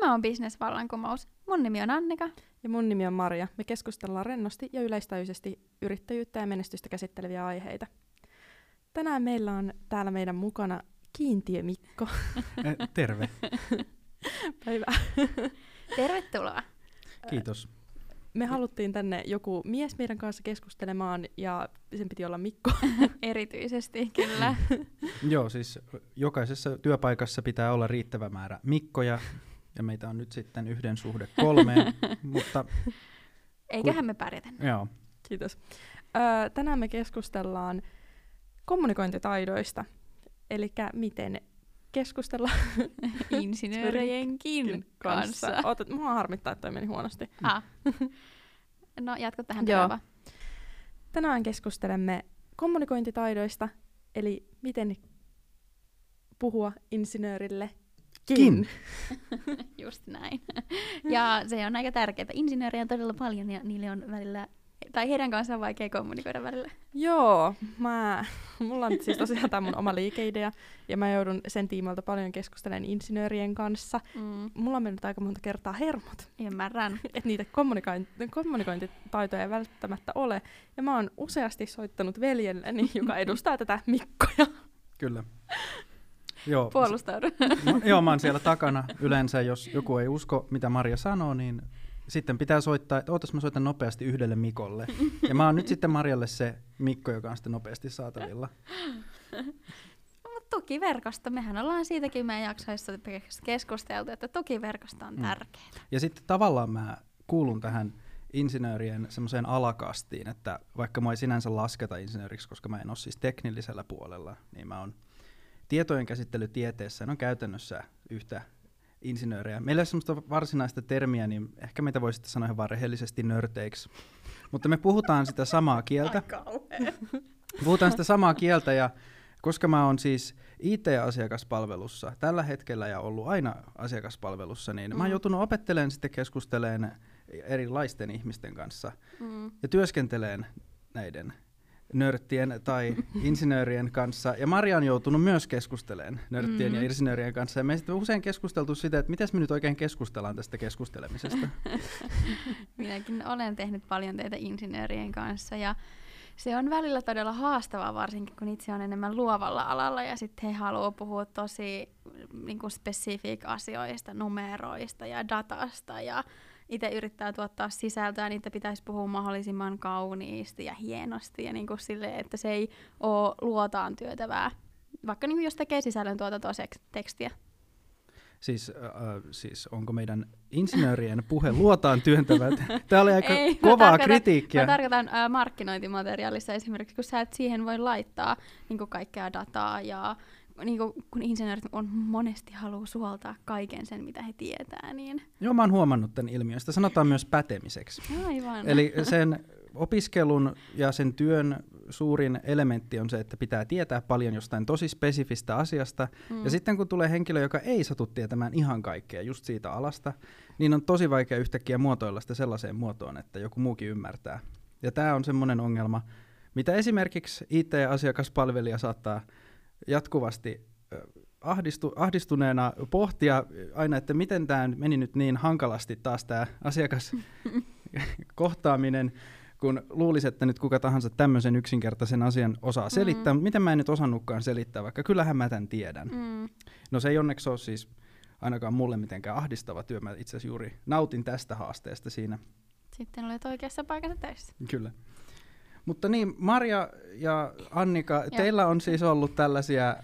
Tämä on Business-vallankumous. Mun nimi on Annika. Ja mun nimi on Maria. Me keskustellaan rennosti ja yleistäisesti yrittäjyyttä ja menestystä käsitteleviä aiheita. Tänään meillä on täällä meidän mukana Kiintiö Mikko. Eh, Terve. Päivä. Tervetuloa. Kiitos. Me haluttiin tänne joku mies meidän kanssa keskustelemaan ja sen piti olla Mikko. Erityisesti, kyllä. Joo, siis jokaisessa työpaikassa pitää olla riittävä määrä mikkoja, ja meitä on nyt sitten yhden suhde kolmeen, mutta Eiköhän me pärjätä. joo, Kiitos. Öö, tänään me keskustellaan kommunikointitaidoista. Eli miten keskustella Insinöörienkin kanssa. Oota, mua harmittaa, että toi meni huonosti. Ah. No, jatka tähän Joo. Joo. Tänään keskustelemme kommunikointitaidoista, eli miten puhua insinöörille Kin. Just näin. Ja se on aika tärkeää. Insinöörejä on todella paljon ja niille on välillä, tai heidän kanssaan on vaikea kommunikoida välillä. Joo, mä, mulla on siis tosiaan tämä mun oma liikeidea, ja mä joudun sen tiimoilta paljon keskustelemaan insinöörien kanssa. Mm. Mulla on mennyt aika monta kertaa hermot, Ymmärrän. että niitä kommunikoin- kommunikointitaitoja ei välttämättä ole. Ja mä oon useasti soittanut veljelleni, joka edustaa tätä Mikkoja. kyllä. Joo, Puolustaudu. mä, joo, mä oon siellä takana yleensä, jos joku ei usko, mitä Maria sanoo, niin sitten pitää soittaa, että ootas mä soitan nopeasti yhdelle Mikolle. Ja mä oon nyt sitten Marjalle se Mikko, joka on sitten nopeasti saatavilla. Mutta tukiverkosto, mehän ollaan siitäkin meidän jaksoissa keskusteltu, että tukiverkosto on Mm. tärkeä. Ja sitten tavallaan mä kuulun tähän insinöörien semmoiseen alakastiin, että vaikka mä ei sinänsä lasketa insinööriksi, koska mä en ole siis teknillisellä puolella, niin mä oon tietojen käsittelytieteessä, no käytännössä yhtä insinööriä. Meillä ei ole semmoista varsinaista termiä, niin ehkä meitä voi sitten sanoa ihan vaan rehellisesti nörteiksi. Mutta me puhutaan sitä samaa kieltä. Puhutaan sitä samaa kieltä ja koska mä oon siis IT-asiakaspalvelussa tällä hetkellä ja ollut aina asiakaspalvelussa, niin mm. mä oon Mm. joutunut opettelemaan sitten keskusteleen erilaisten ihmisten kanssa Mm. ja työskenteleen näiden nörttien tai insinöörien kanssa. Ja Maria on joutunut myös keskustelemaan nörttien Mm. ja insinöörien kanssa. Ja me sitten usein keskusteltu sitä, että miten me nyt oikein keskustellaan tästä keskustelemisesta. Minäkin olen tehnyt paljon töitä insinöörien kanssa ja se on välillä todella haastavaa, varsinkin kun itse on enemmän luovalla alalla ja sitten he haluaa puhua tosi niin kuin spesifik asioista, numeroista ja datasta ja itse yrittää tuottaa sisältöä, niitä pitäisi puhua mahdollisimman kauniisti ja hienosti ja niin kuin silleen, että se ei ole luotaan työtävää, vaikka niin kuin jos tekee sisällön tuotantoa seks- tekstiä. Siis, äh, siis onko meidän insinöörien puhe luotaan työntävät? Tämä oli aika Ei, mä kovaa tarkoitan- kritiikkiä. Mä tarkoitan ä, markkinointimateriaalissa esimerkiksi, kun sä et siihen voi laittaa niin kaikkea dataa ja niin kuin, kun insinöörit on monesti haluaa suoltaa kaiken sen, mitä he tietää, niin Joo, mä oon huomannut tämän ilmiön. Sitä sanotaan myös pätemiseksi. aivan. Eli sen opiskelun ja sen työn suurin elementti on se, että pitää tietää paljon jostain tosi spesifistä asiasta. mm. Ja sitten kun tulee henkilö, joka ei satu tietämään ihan kaikkea just siitä alasta, niin on tosi vaikea yhtäkkiä muotoilla sitä sellaiseen muotoon, että joku muukin ymmärtää. Ja tämä on semmoinen ongelma, mitä esimerkiksi IT-asiakaspalvelija saattaa jatkuvasti ahdistu, ahdistuneena pohtia aina, että miten tämä meni nyt niin hankalasti taas tämä asiakaskohtaaminen, kun luulisi, että nyt kuka tahansa tämmöisen yksinkertaisen asian osaa selittää, Mm. mutta miten mä en nyt osannutkaan selittää, vaikka kyllähän mä tämän tiedän. Mm. No se ei onneksi ole siis ainakaan mulle mitenkään ahdistava työ. Mä itse asiassa juuri nautin tästä haasteesta siinä. Sitten olet oikeassa paikassa töissä. Kyllä. Mutta niin, Marja ja Annika, Joo. teillä on siis ollut tällaisia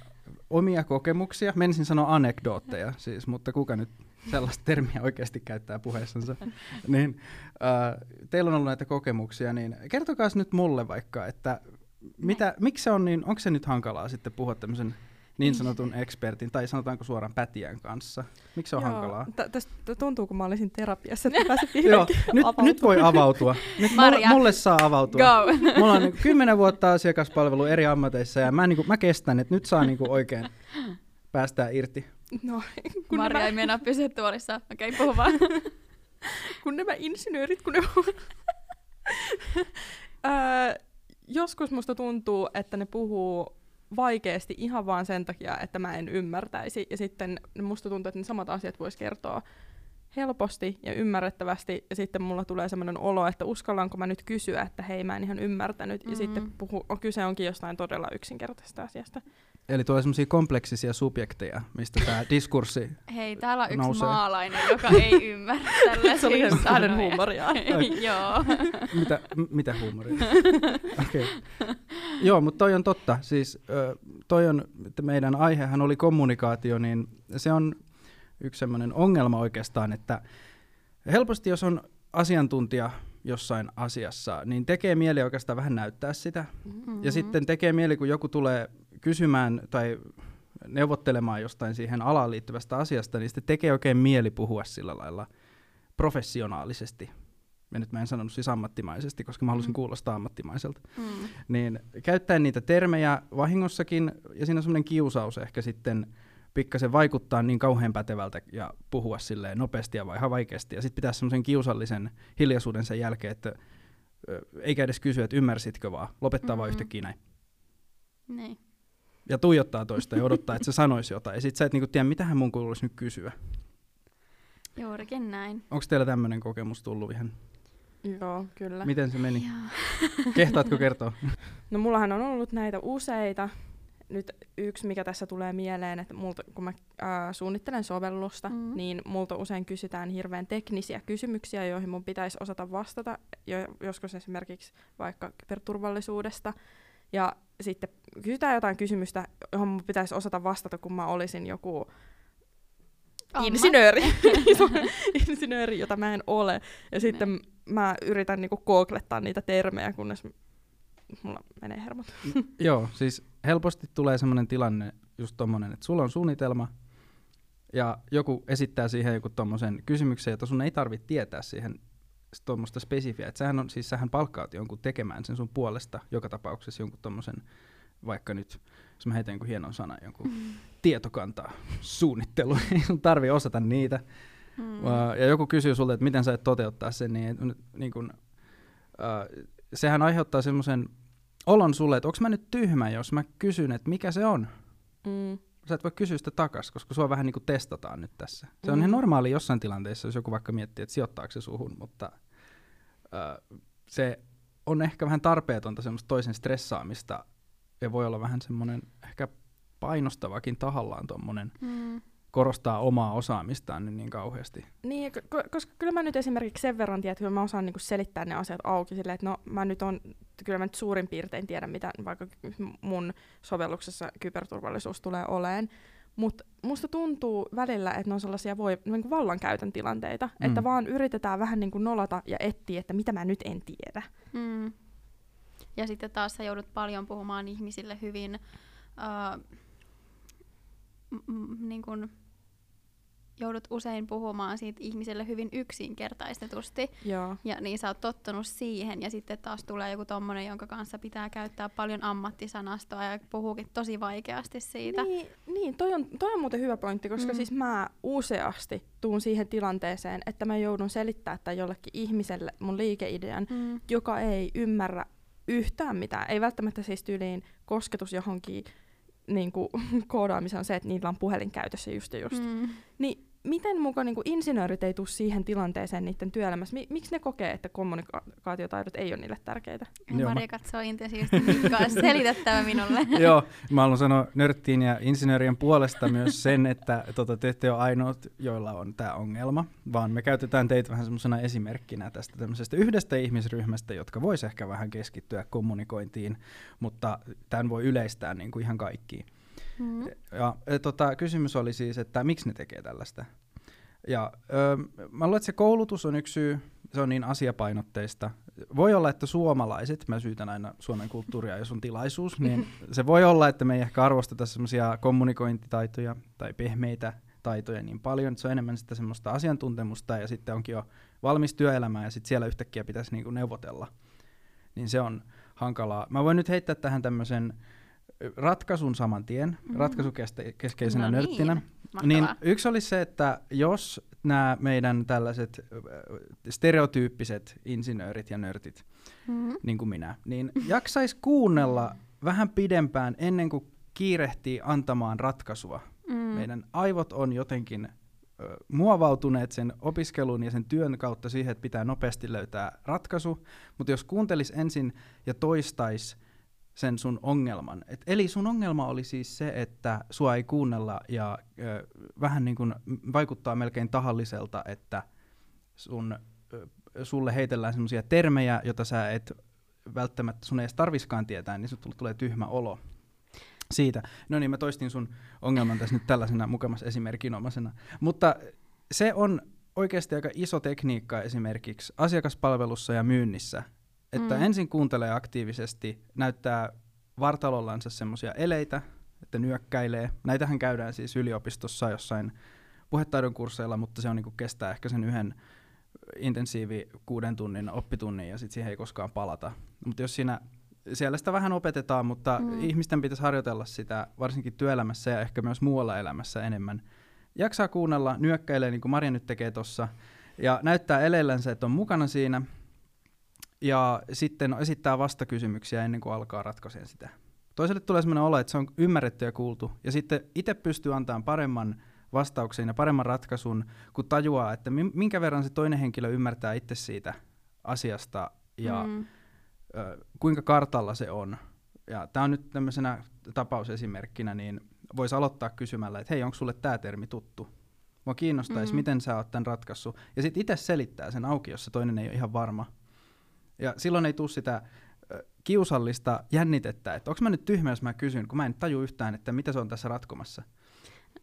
omia kokemuksia. Menisin sanoa anekdootteja siis, mutta kuka nyt sellaista termiä oikeasti käyttää puheessansa. niin, äh, teillä on ollut näitä kokemuksia, niin kertokaa nyt mulle vaikka, että mitä, miksi se on niin, onko se nyt hankalaa sitten puhua tämmöisen niin sanotun ekspertin, tai sanotaanko suoraan pätijän kanssa? Miksi se on hankalaa? Tä- Tästä tuntuu, kun mä olisin terapiassa, että pääsit Joo, nyt, nyt voi avautua. Nyt Marja. mulle, mulle saa avautua. Go! Mulla on niin kymmenen vuotta asiakaspalvelu eri ammateissa ja mä, niin mä kestän, että nyt saa niin oikein päästää irti. No, kun, Maria nämä, ei meinaa pysyä tuolissa. Okei, okay, puhu vaan. kun nämä insinöörit, kun ne Öö, joskus musta tuntuu, että ne puhuu vaikeasti ihan vaan sen takia, että mä en ymmärtäisi. Ja sitten musta tuntuu, että ne samat asiat vois kertoa helposti ja ymmärrettävästi, ja sitten mulla tulee semmoinen olo, että uskallanko mä nyt kysyä, että hei mä en ihan ymmärtänyt, mm-hmm. ja sitten Mm. puhu, on, kyse onkin jostain todella yksinkertaisesta asiasta. Eli tulee semmoisia kompleksisia subjekteja, mistä tämä diskurssi... Hei, täällä on yksi Nousee. maalainen, joka ei ymmärrä tällaisia Se oli hänen huumoriaan. Joo. mitä, m- mitä huumoria? okay. Joo, mutta toi on totta. Siis toi on, että meidän aihehan oli kommunikaatio, niin se on yksi semmoinen ongelma oikeastaan, että helposti jos on asiantuntija jossain asiassa, niin tekee mieli oikeastaan vähän näyttää sitä. Mm-hmm. Ja sitten tekee mieli, kun joku tulee kysymään tai neuvottelemaan jostain siihen alaan liittyvästä asiasta, niin sitten tekee oikein mieli puhua sillä lailla professionaalisesti. Ja nyt mä en sanonut siis ammattimaisesti, koska mä halusin Mm. kuulostaa ammattimaiselta. Mm. Niin käyttäen niitä termejä vahingossakin, ja siinä on semmoinen kiusaus ehkä sitten pikkasen vaikuttaa niin kauhean pätevältä ja puhua silleen nopeasti ja vai vaikeasti. Ja sitten pitää semmoisen kiusallisen hiljaisuuden sen jälkeen, että eikä edes kysyä, että ymmärsitkö vaan, lopettaa mm-hmm. vaan yhtäkkiä näin. Niin. Ja tuijottaa toista ja odottaa, että se sanoisi jotain. Ja sit sä et niinku tiedä, mitähän mun kuuluisi nyt kysyä. Juurikin näin. Onko teillä tämmöinen kokemus tullut ihan? Joo, kyllä. Miten se meni? Joo. Kehtaatko kertoa? No mullahan on ollut näitä useita. Nyt yksi, mikä tässä tulee mieleen, että multa, kun mä ää, suunnittelen sovellusta, Mm. mm. niin multa usein kysytään hirveän teknisiä kysymyksiä, joihin mun pitäisi osata vastata, jo, joskus esimerkiksi vaikka kyberturvallisuudesta. Ja sitten kysytään jotain kysymystä, johon mun pitäisi osata vastata, kun mä olisin joku Insinööri, insinööri, jota mä en ole. Ja sitten mä yritän niinku googlettaa niitä termejä, kunnes mulla menee hermot. Joo, siis helposti tulee semmoinen tilanne, just tommonen, että sulla on suunnitelma, ja joku esittää siihen joku tommosen kysymyksen, jota sun ei tarvitse tietää siihen tuommoista spesifiä. Et sähän, on, siis sähän palkkaat jonkun tekemään sen sun puolesta joka tapauksessa jonkun tommosen, vaikka nyt, jos mä heitän jonkun hienon sanan, jonkun Mm. tietokantaa suunnittelu, ei sun tarvi osata niitä. Mm. Mm. Ja joku kysyy sulta, että miten sä et toteuttaa sen, niin, niin kun, uh, sehän aiheuttaa semmoisen olon sulle, että onko mä nyt tyhmä, jos mä kysyn, että mikä se on. Mm. Sä et voi kysyä sitä takas, koska sua vähän niin kuin testataan nyt tässä. Se on Mm. ihan normaali jossain tilanteessa, jos joku vaikka miettii, että sijoittaako se suhun, mutta uh, se on ehkä vähän tarpeetonta semmoista toisen stressaamista ja voi olla vähän semmoinen ehkä painostavakin tahallaan tuommoinen Mm. korostaa omaa osaamistaan niin, niin kauheasti. Niin, ko- koska kyllä mä nyt esimerkiksi sen verran tiedän, että kyllä mä osaan niinku selittää ne asiat auki silleen, että no mä nyt on, kyllä mä nyt suurin piirtein tiedän, mitä vaikka mun sovelluksessa kyberturvallisuus tulee oleen. Mutta musta tuntuu välillä, että ne on sellaisia voi, niin kuin vallankäytön tilanteita, mm. että vaan yritetään vähän niin kuin nolata ja etsiä, että mitä mä nyt en tiedä. Mm. Ja sitten taas sä joudut paljon puhumaan ihmisille hyvin uh, m- m- niin kun, joudut usein puhumaan siitä ihmiselle hyvin yksinkertaistetusti. Joo. Ja niin sä oot tottunut siihen ja sitten taas tulee joku tommonen, jonka kanssa pitää käyttää paljon ammattisanastoa ja puhuukin tosi vaikeasti siitä. Niin, niin toi, on, toi on muuten hyvä pointti, koska Mm. siis mä useasti tuun siihen tilanteeseen, että mä joudun selittää tämän jollekin ihmiselle mun liikeidean, Mm. joka ei ymmärrä yhtään mitään. Ei välttämättä siis tyyliin kosketus johonkin niin kuin, koodaamiseen on se, että niillä on puhelin käytössä just ja just. Mm. Mm. Niin miten mukaan niin insinöörit ei tule siihen tilanteeseen niiden työelämässä? Mi- miksi ne kokee, että kommunikaatiotaidot ei ole niille tärkeitä? Joo, Maria mä- katsoo intensiivisesti Mikkaa, selitä tämä minulle. Joo, mä haluan sanoa nörttiin ja insinöörien puolesta myös sen, että tota, te ette ole ainoat, joilla on tämä ongelma, vaan me käytetään teitä vähän semmoisena esimerkkinä tästä tämmöisestä yhdestä ihmisryhmästä, jotka vois ehkä vähän keskittyä kommunikointiin, mutta tämän voi yleistää niin kuin ihan kaikkiin. Mm. Ja tota, kysymys oli siis, että miksi ne tekee tällaista. Ja ö, mä luulen, että se koulutus on yksi syy, se on niin asiapainotteista. Voi olla, että suomalaiset, mä syytän aina Suomen kulttuuria, jos on tilaisuus, niin se voi olla, että me ei ehkä arvosteta semmoisia kommunikointitaitoja tai pehmeitä taitoja niin paljon, että se on enemmän sitä semmoista asiantuntemusta ja sitten onkin jo valmis työelämä ja sitten siellä yhtäkkiä pitäisi niinku neuvotella. Niin se on hankalaa. Mä voin nyt heittää tähän tämmöisen ratkaisun saman tien, mm. ratkaisukeskeisenä No niin, nörttinä. mahtavaa. Niin yksi olisi se, että jos nämä meidän tällaiset stereotyyppiset insinöörit ja nörtit, Mm. niin kuin minä, niin jaksais kuunnella vähän pidempään ennen kuin kiirehtii antamaan ratkaisua. Mm. Meidän aivot on jotenkin ö, muovautuneet sen opiskelun ja sen työn kautta siihen, että pitää nopeasti löytää ratkaisu, mutta jos kuuntelis ensin ja toistais sen sun ongelman. Et eli sun ongelma oli siis se, että sua ei kuunnella ja ö, vähän niin kuin vaikuttaa melkein tahalliselta, että sun, ö, sulle heitellään semmoisia termejä, joita sä et välttämättä sun ei edes tarviskaan tietää, niin sulle tulee tyhmä olo siitä. No niin, mä toistin sun ongelman tässä nyt tällaisena mukamassa esimerkinomaisena. Mutta se on oikeasti aika iso tekniikka esimerkiksi asiakaspalvelussa ja myynnissä, että mm. ensin kuuntelee aktiivisesti, näyttää vartalollansa semmoisia eleitä, että nyökkäilee. Näitähän käydään siis yliopistossa jossain puhetaidon kursseilla, mutta se on niin kestää ehkä sen yhden intensiivi kuuden tunnin oppitunnin ja sitten siihen ei koskaan palata. Mutta jos siinä siellä sitä vähän opetetaan, mutta mm. ihmisten pitäisi harjoitella sitä varsinkin työelämässä ja ehkä myös muualla elämässä enemmän. Jaksaa kuunnella, nyökkäilee niin kuin Maria nyt tekee tuossa ja näyttää eleillänsä, että on mukana siinä ja sitten esittää vastakysymyksiä ennen kuin alkaa ratkaiseen sitä. Toiselle tulee sellainen olo, että se on ymmärretty ja kuultu ja sitten itse pystyy antamaan paremman vastauksen ja paremman ratkaisun, kun tajuaa, että minkä verran se toinen henkilö ymmärtää itse siitä asiasta ja mm kuinka kartalla se on. Ja tämä on nyt tämmöisenä tapausesimerkkinä, niin voisi aloittaa kysymällä, että hei, onko sulle tämä termi tuttu? Mua kiinnostaisi, mm-hmm. miten sä oot tämän ratkaissut. Ja sitten itse selittää sen auki, jos se toinen ei ole ihan varma. Ja silloin ei tule sitä kiusallista jännitettä, että onko mä nyt tyhmä, jos mä kysyn, kun mä en taju yhtään, että mitä se on tässä ratkomassa.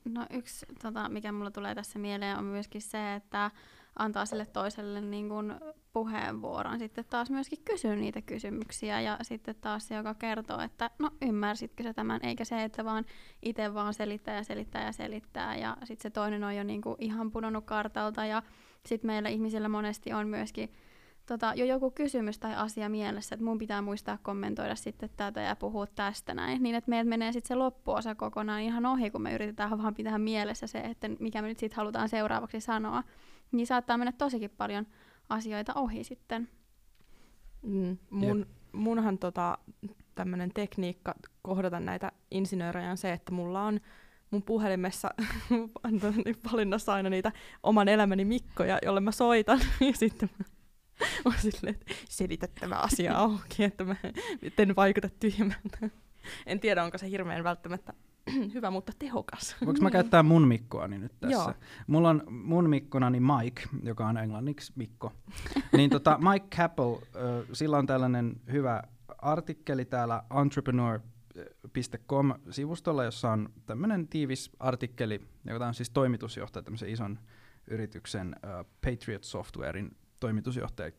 No yksi, tota, mikä mulla tulee tässä mieleen, on myöskin se, että antaa sille toiselle niin kuin puheenvuoron. Sitten taas myöskin kysyä niitä kysymyksiä ja sitten taas se, joka kertoo, että no ymmärsitkö sä tämän, eikä se, että vaan itse vaan selittää ja selittää ja selittää ja sitten se toinen on jo niin kuin ihan pudonnut kartalta ja sitten meillä ihmisillä monesti on myöskin tota, jo joku kysymys tai asia mielessä, että mun pitää muistaa kommentoida sitten tätä ja puhua tästä näin, niin että meiltä menee sitten se loppuosa kokonaan ihan ohi, kun me yritetään vaan pitää mielessä se, että mikä me nyt sitten halutaan seuraavaksi sanoa, niin saattaa mennä tosikin paljon asioita ohi sitten. Mm, mun, munhan tota, tämmöinen tekniikka kohdata näitä insinöörejä on se, että mulla on mun puhelimessa valinnassa aina niitä oman elämäni mikkoja, jolle mä soitan, ja sitten mä on silleen, että selitä tämä asia auki, että mä en vaikuta tyhmältä. En tiedä, onko se hirveän välttämättä hyvä, mutta tehokas. Voinko mä käyttää mun mikkoani nyt tässä? Joo. Mulla on mun mikkonani Mike, joka on englanniksi Mikko. niin tota, Mike Capel, äh, sillä on tällainen hyvä artikkeli täällä entrepreneur.com-sivustolla, jossa on tämmöinen tiivis artikkeli, joka on siis toimitusjohtaja tämmöisen ison yrityksen uh, Patriot Softwarein toimitusjohtaja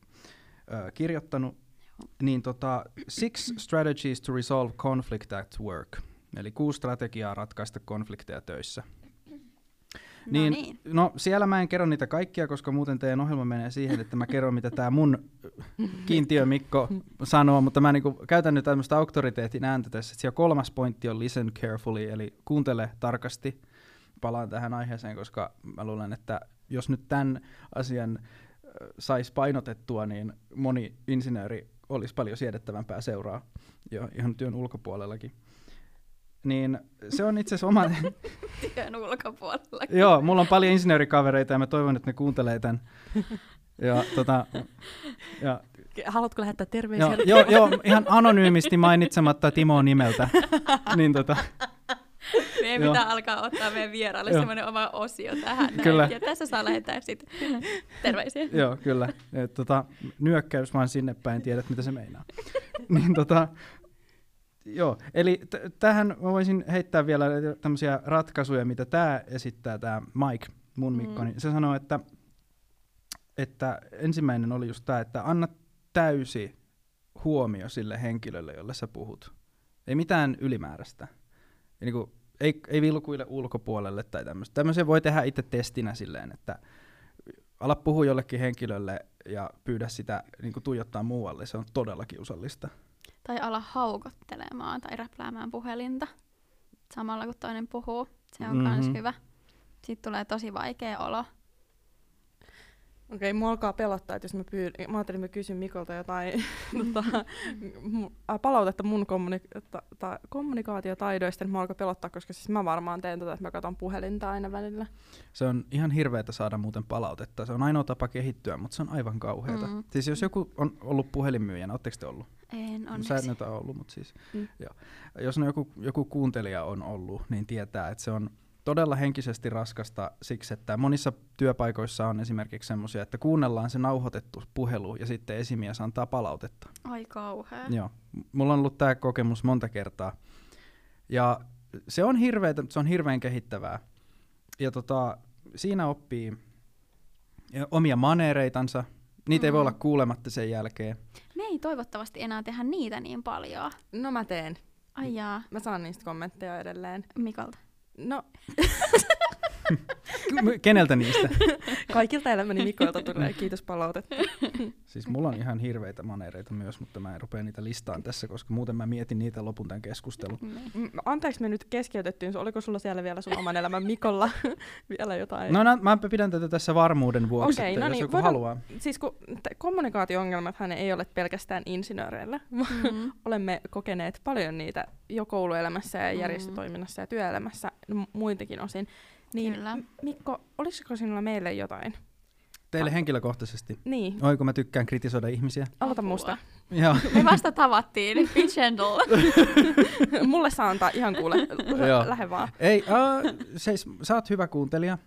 kirjoittanut. Niin tota, Six Strategies to Resolve Conflict at Work – Eli kuusi strategiaa ratkaista konflikteja töissä. No niin, niin. No siellä mä en kerro niitä kaikkia, koska muuten teidän ohjelma menee siihen, että mä kerron, mitä tämä mun kiintiö Mikko sanoo, mutta mä niinku käytän nyt tämmöistä auktoriteetin ääntä tässä. Siellä kolmas pointti on listen carefully, eli kuuntele tarkasti. Palaan tähän aiheeseen, koska mä luulen, että jos nyt tämän asian saisi painotettua, niin moni insinööri olisi paljon siedettävämpää seuraa jo ihan työn ulkopuolellakin niin se on itse asiassa oma... Työn ulkopuolella. Joo, mulla on paljon insinöörikavereita ja mä toivon, että ne kuuntelee tämän. Ja, tota, ja, Haluatko lähettää terveisiä? Joo, joo, joo, ihan anonyymisti mainitsematta Timo nimeltä. niin tota, meidän pitää alkaa ottaa meidän vieraille semmoinen oma osio tähän. Kyllä. Ja tässä saa lähettää sitten terveisiä. Joo, kyllä. Et, tota, nyökkäys vaan sinne päin, tiedät mitä se meinaa. niin, tota, Joo, eli t- tähän mä voisin heittää vielä tämmöisiä ratkaisuja, mitä tämä esittää, tämä Mike, mun Mikko, mm. niin se sanoo, että, että ensimmäinen oli just tämä, että anna täysi huomio sille henkilölle, jolle sä puhut. Ei mitään ylimääräistä. Ja niin kuin, ei, ei vilkuille ulkopuolelle tai tämmöistä. Tämmöisen voi tehdä itse testinä silleen, että ala puhua jollekin henkilölle ja pyydä sitä niin kuin tuijottaa muualle. Se on todella kiusallista tai ala haukottelemaan tai räpläämään puhelinta samalla kun toinen puhuu. Se on mm-hmm. hyvä. Sitten tulee tosi vaikea olo. Okei, mua alkaa pelottaa, että jos mä, pyy- mä ajattelin, että mä kysyn Mikolta jotain tota, palautetta mun kommuni- ta- ta- kommunikaatiotaidoista, niin mua alkaa pelottaa, koska siis mä varmaan teen tota, että mä katson puhelinta aina välillä. Se on ihan hirveetä saada muuten palautetta. Se on ainoa tapa kehittyä, mutta se on aivan kauheata. Mm. Siis jos joku on ollut puhelinmyyjänä, ootteko te ollut? En Sä et onneksi. nyt ole ollut, mutta siis Mm. joo. Jos no joku, joku kuuntelija on ollut, niin tietää, että se on todella henkisesti raskasta siksi, että monissa työpaikoissa on esimerkiksi semmoisia, että kuunnellaan se nauhoitettu puhelu ja sitten esimies antaa palautetta. Ai kauhea. Joo. Mulla on ollut tämä kokemus monta kertaa. Ja se on, hirveetä, se on hirveän kehittävää. Ja tota, siinä oppii omia maneereitansa. Niitä mm. ei voi Mm. olla kuulematta sen jälkeen. Me ei toivottavasti enää tehdä niitä niin paljon. No mä teen. Ai jaa, Mä saan niistä kommentteja edelleen. Mikolta. No, Ky- Keneltä niistä? kaikilta elämäni Mikoilta tulee, kiitos palautetta. Siis mulla on ihan hirveitä maneereita myös, mutta mä en rupea niitä listaan tässä, koska muuten mä mietin niitä lopun tämän keskustelun. Niin. M- Anteeksi me nyt keskeytettyyn, oliko sulla siellä vielä sun oman elämän Mikolla vielä jotain? No, no mä pidän tätä tässä varmuuden vuoksi, Okei, että no jos niin, joku voidaan- haluaa. Siis kun t- kommunikaatio-ongelmathan ei ole pelkästään insinööreillä. Mm. Olemme kokeneet paljon niitä jo kouluelämässä ja Mm. järjestötoiminnassa ja työelämässä no, muiltakin osin. Niin, Kyllä. Mikko, olisiko sinulla meille jotain? Teille henkilökohtaisesti. Niin, Oi, kun mä tykkään kritisoida ihmisiä. aloita musta. Joo. Me vasta tavattiin, bitch. Mulle saa antaa ihan kuule, lähde vaan. Ei, uh, siis, sä oot hyvä kuuntelija.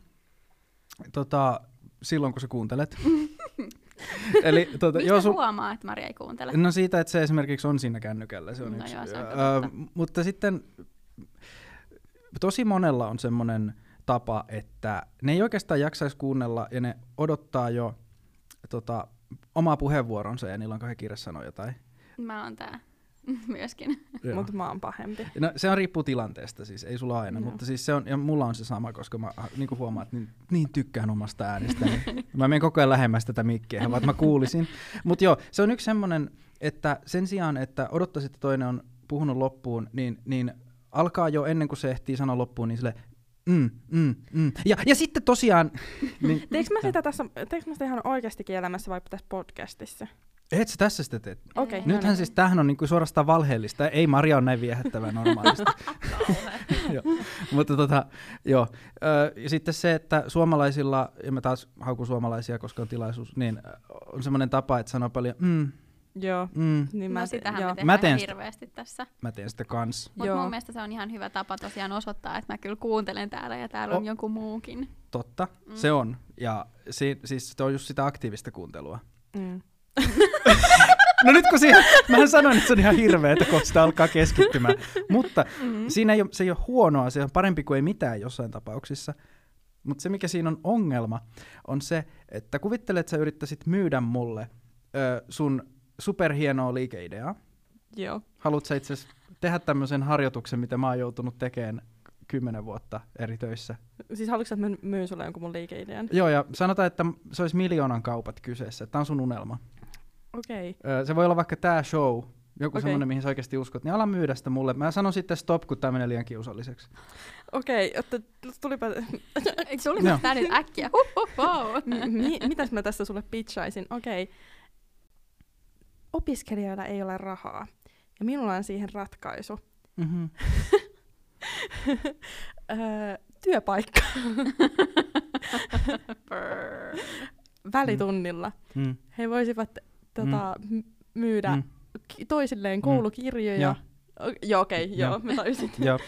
Tota, silloin kun sä kuuntelet. Eli tota, Mistä joo, su- huomaa, että Maria ei kuuntele? no siitä, että se esimerkiksi on siinä kännykällä, se on No yksi. joo, se on totta. mutta sitten tosi monella on semmoinen tapa, että ne ei oikeastaan jaksaisi kuunnella ja ne odottaa jo tota, omaa puheenvuoronsa ja niillä on kahden kiire sanoa jotain. Mä oon tää myöskin. Mutta mä oon pahempi. No, se on riippuu tilanteesta, siis ei sulla aina, Joo. mutta siis se on, ja mulla on se sama, koska mä niin kuin huomaan, että niin, niin tykkään omasta äänestä. Niin mä menen koko ajan lähemmäs tätä mikkiä, vaan että mä kuulisin. Mutta joo, se on yksi semmoinen, että sen sijaan, että odottaisit, että toinen on puhunut loppuun, niin, niin alkaa jo ennen kuin se ehtii sanoa loppuun, niin sille Mm, mm, mm. Ja, ja sitten tosiaan... niin, Teekö mä sitä tässä, teekö mä sitä ihan oikeastikin elämässä vai tässä podcastissa? et sä tässä sitä teet. Okei, Ei. no Nythän niin. siis tämähän on niinku suorastaan valheellista. Ei Maria on näin viehättävä normaalisti. joo. Mutta tota, joo. Ö, ja sitten se, että suomalaisilla, ja mä taas haukun suomalaisia, koska on tilaisuus, niin on semmoinen tapa, että sanoo paljon, mm, Joo. mm, Niin No te- sitähän joo. me tehdään Mä teen ihan sitä. hirveästi tässä. mä teen sitä kans. Mutta Joo. mun mielestä se on ihan hyvä tapa tosiaan osoittaa, että mä kyllä kuuntelen täällä ja täällä on O- joku muukin. Totta, Mm. se on. Ja si, siis se on just sitä aktiivista kuuntelua. Mm. No nyt kun siihen, mähän sanoin, että se on ihan hirveetä, kun sitä alkaa keskittymään. Mutta Mm. siinä ei ole, se ei ole huonoa, se on parempi kuin ei mitään jossain tapauksissa. Mutta se, mikä siinä on ongelma, on se, että kuvittele, että sä yrittäisit myydä mulle ö, sun superhienoa liikeideaa. Joo. Haluat sä itse tehdä tämmöisen harjoituksen, mitä mä oon joutunut tekemään kymmenen vuotta eri töissä. Siis haluatko sä, että mä myyn sulle jonkun mun liikeidean? Joo, ja sanotaan, että se olisi miljoonan kaupat kyseessä. Tämä on sun unelma. Okei. Ö, se voi olla vaikka tämä show, joku okay. semmoinen, mihin sä oikeasti uskot, niin ala myydä sitä mulle. Mä sanon sitten stop, kun tämä menee liian kiusalliseksi. Okei, että tulipa... Eikö sulla Joo. tää nyt äkkiä? Huh, huh. Mi- mitäs mä tässä sulle pitchaisin? Okei. Opiskelijoilla ei ole rahaa. Ja minulla on siihen ratkaisu. Mm-hmm. öö, työpaikka välitunnilla. Mm. He voisivat tota, m- myydä Mm. toisilleen koulukirjoja. Joo. O- joo, okei, okay, joo, Joo. mä tajusin. Joo.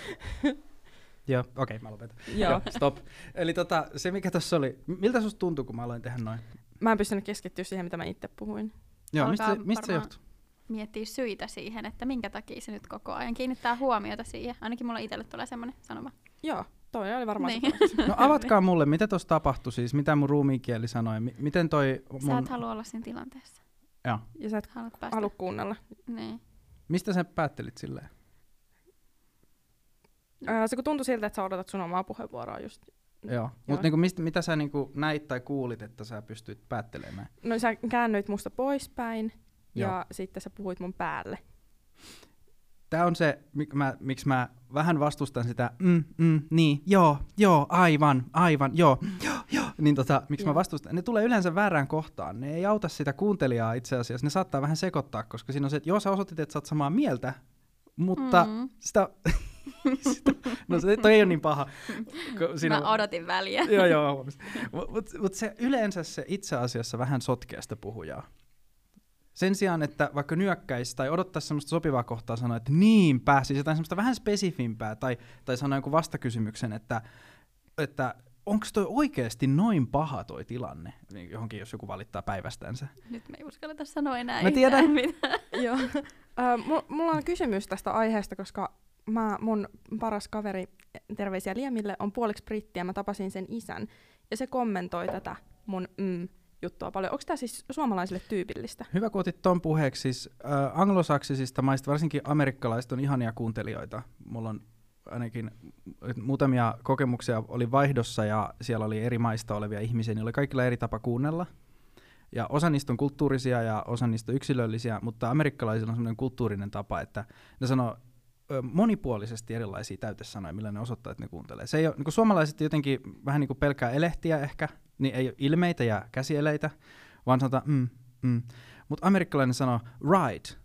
Joo, okei, okay, mä lopetan. joo. stop. Eli tota, se mikä tässä oli, miltä susta tuntui, kun mä aloin tehdä noin? Mä en pystynyt keskittyä siihen, mitä mä itse puhuin. Joo, mistä, mistä se johtuu? Miettii syitä siihen, että minkä takia se nyt koko ajan kiinnittää huomiota siihen. Ainakin mulla itselle tulee semmoinen sanoma. Joo, toi oli varmaan Niin. se. No avatkaa mulle, mitä tuossa tapahtui siis, mitä mun ruumiinkieli sanoi, mi- miten toi Sä mun... et halua olla siinä tilanteessa. Joo. Ja sä et Haluat päästä. halua kuunnella. Niin. Mistä sä päättelit silleen? Ää, se kun tuntui siltä, että sä odotat sun omaa puheenvuoroa just. Joo, mutta niinku, mistä, mitä sä niinku näit tai kuulit, että sä pystyit päättelemään? No sä käännyit musta poispäin ja Joo. sitten sä puhuit mun päälle. Tämä on se, mik mä, miksi mä vähän vastustan sitä, mm, mm, niin, joo, joo, aivan, aivan, joo, joo, joo, niin tota, miksi mä Joo. vastustan, ne tulee yleensä väärään kohtaan. Ne ei auta sitä kuuntelijaa itse asiassa, ne saattaa vähän sekoittaa, koska siinä on se, että joo sä osoitit, että sä oot samaa mieltä, mutta Mm. sitä, no se toi ei ole niin paha. Siinä Mä odotin väliä. joo, joo, huomasin. Mutta mut, mut se yleensä se itse asiassa vähän sotkee sitä puhujaa. Sen sijaan, että vaikka nyökkäisi tai odottaisi semmoista sopivaa kohtaa sanoa, että niinpä, siis jotain semmoista vähän spesifimpää, tai, tai sanoa jonkun vastakysymyksen, että, että onko toi oikeasti noin paha toi tilanne, niin johonkin jos joku valittaa päivästänsä. Nyt me ei uskalleta sanoa enää Mä tiedän. mitään. Joo. Mu- mulla on kysymys tästä aiheesta, koska mä, mun paras kaveri, terveisiä Liemille, on puoliksi brittiä. Mä tapasin sen isän ja se kommentoi tätä mun mm, juttua paljon. Onko tämä siis suomalaisille tyypillistä? Hyvä, kun otit ton puheeksi. Siis, äh, anglosaksisista maista, varsinkin amerikkalaiset on ihania kuuntelijoita. Mulla on ainakin muutamia kokemuksia oli vaihdossa ja siellä oli eri maista olevia ihmisiä, niin oli kaikilla eri tapa kuunnella. Ja osa niistä on kulttuurisia ja osa niistä on yksilöllisiä, mutta amerikkalaisilla on sellainen kulttuurinen tapa, että ne sanoo monipuolisesti erilaisia täytesanoja, millä ne osoittaa, että ne kuuntelee. Se ei ole, niin kuin suomalaiset jotenkin vähän niin kuin pelkää elehtiä ehkä, niin ei ole ilmeitä ja käsieleitä, vaan sanotaan mm, mm. Mutta amerikkalainen sanoo right,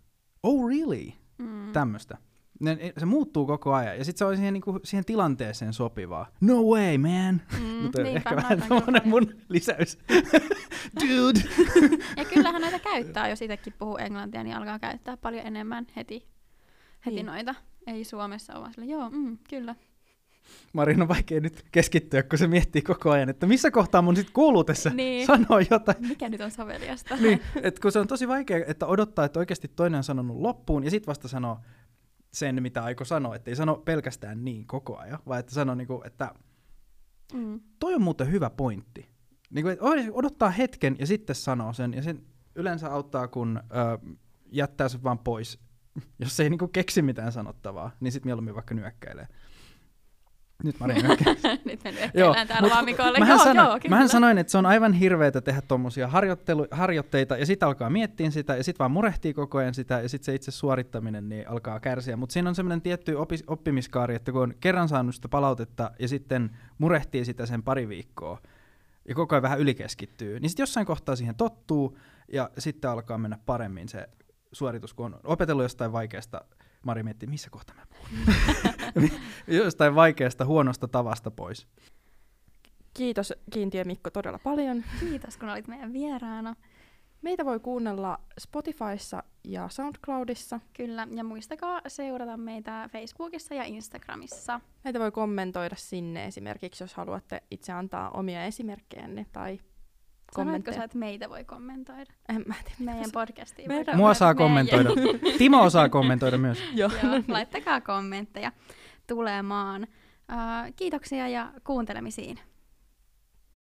oh really, Mm. tämmöistä. Ne, se muuttuu koko ajan, ja sitten se on siihen, niinku, siihen tilanteeseen sopivaa. No way, man! Mm, Mutta niinpä, ehkä vähän paljon. mun lisäys. Dude! Ja kyllähän näitä käyttää, jos itsekin puhuu englantia, niin alkaa käyttää paljon enemmän heti, heti Niin. noita. Ei Suomessa ole vaan sille, joo, mm, kyllä. Marin on vaikea nyt keskittyä, kun se miettii koko ajan, että missä kohtaa mun sitten kuuluu tässä Niin. sanoa jotain. Mikä nyt on soveliasta? niin, et kun se on tosi vaikea, että odottaa, että oikeasti toinen on sanonut loppuun, ja sitten vasta sanoo sen, mitä aiko sanoa, että ei sano pelkästään niin koko ajan, vaan että sanoo, niinku, että Mm. toi on muuten hyvä pointti. Niin kuin, että odottaa hetken ja sitten sanoo sen, ja sen yleensä auttaa, kun ö, jättää sen vaan pois. Jos ei niinku keksi mitään sanottavaa, niin sitten mieluummin vaikka nyökkäilee. Nyt nyökkää. Nyt me Joo, täällä mut mähän, joo, sanoin, joo, kyllä. mähän sanoin, että se on aivan hirveetä tehdä tuommoisia harjoitteita, ja sitten alkaa miettiä sitä, ja sitten vaan murehtii koko ajan sitä, ja sitten se itse suorittaminen niin alkaa kärsiä. Mutta siinä on semmoinen tietty opi- oppimiskaari, että kun on kerran saanut sitä palautetta, ja sitten murehtii sitä sen pari viikkoa, ja koko ajan vähän ylikeskittyy, niin sitten jossain kohtaa siihen tottuu, ja sitten alkaa mennä paremmin se suoritus, kun on opetellut jostain vaikeasta, Mari miettii, missä kohtaa mä puhun. jostain vaikeasta, huonosta tavasta pois. Kiitos Kiintiö Mikko todella paljon. Kiitos, kun olit meidän vieraana. Meitä voi kuunnella Spotifyssa ja SoundCloudissa. Kyllä, ja muistakaa seurata meitä Facebookissa ja Instagramissa. Meitä voi kommentoida sinne esimerkiksi, jos haluatte itse antaa omia esimerkkejänne tai Sanoitko kommentteja. sä, että meitä voi kommentoida? En mä tiedä. Meidän podcastiin. Meidän- voi Mua saa kommentoida. kommentoida. Timo osaa kommentoida myös. Joo. Joo, laittakaa kommentteja tulemaan. Uh, kiitoksia ja kuuntelemisiin.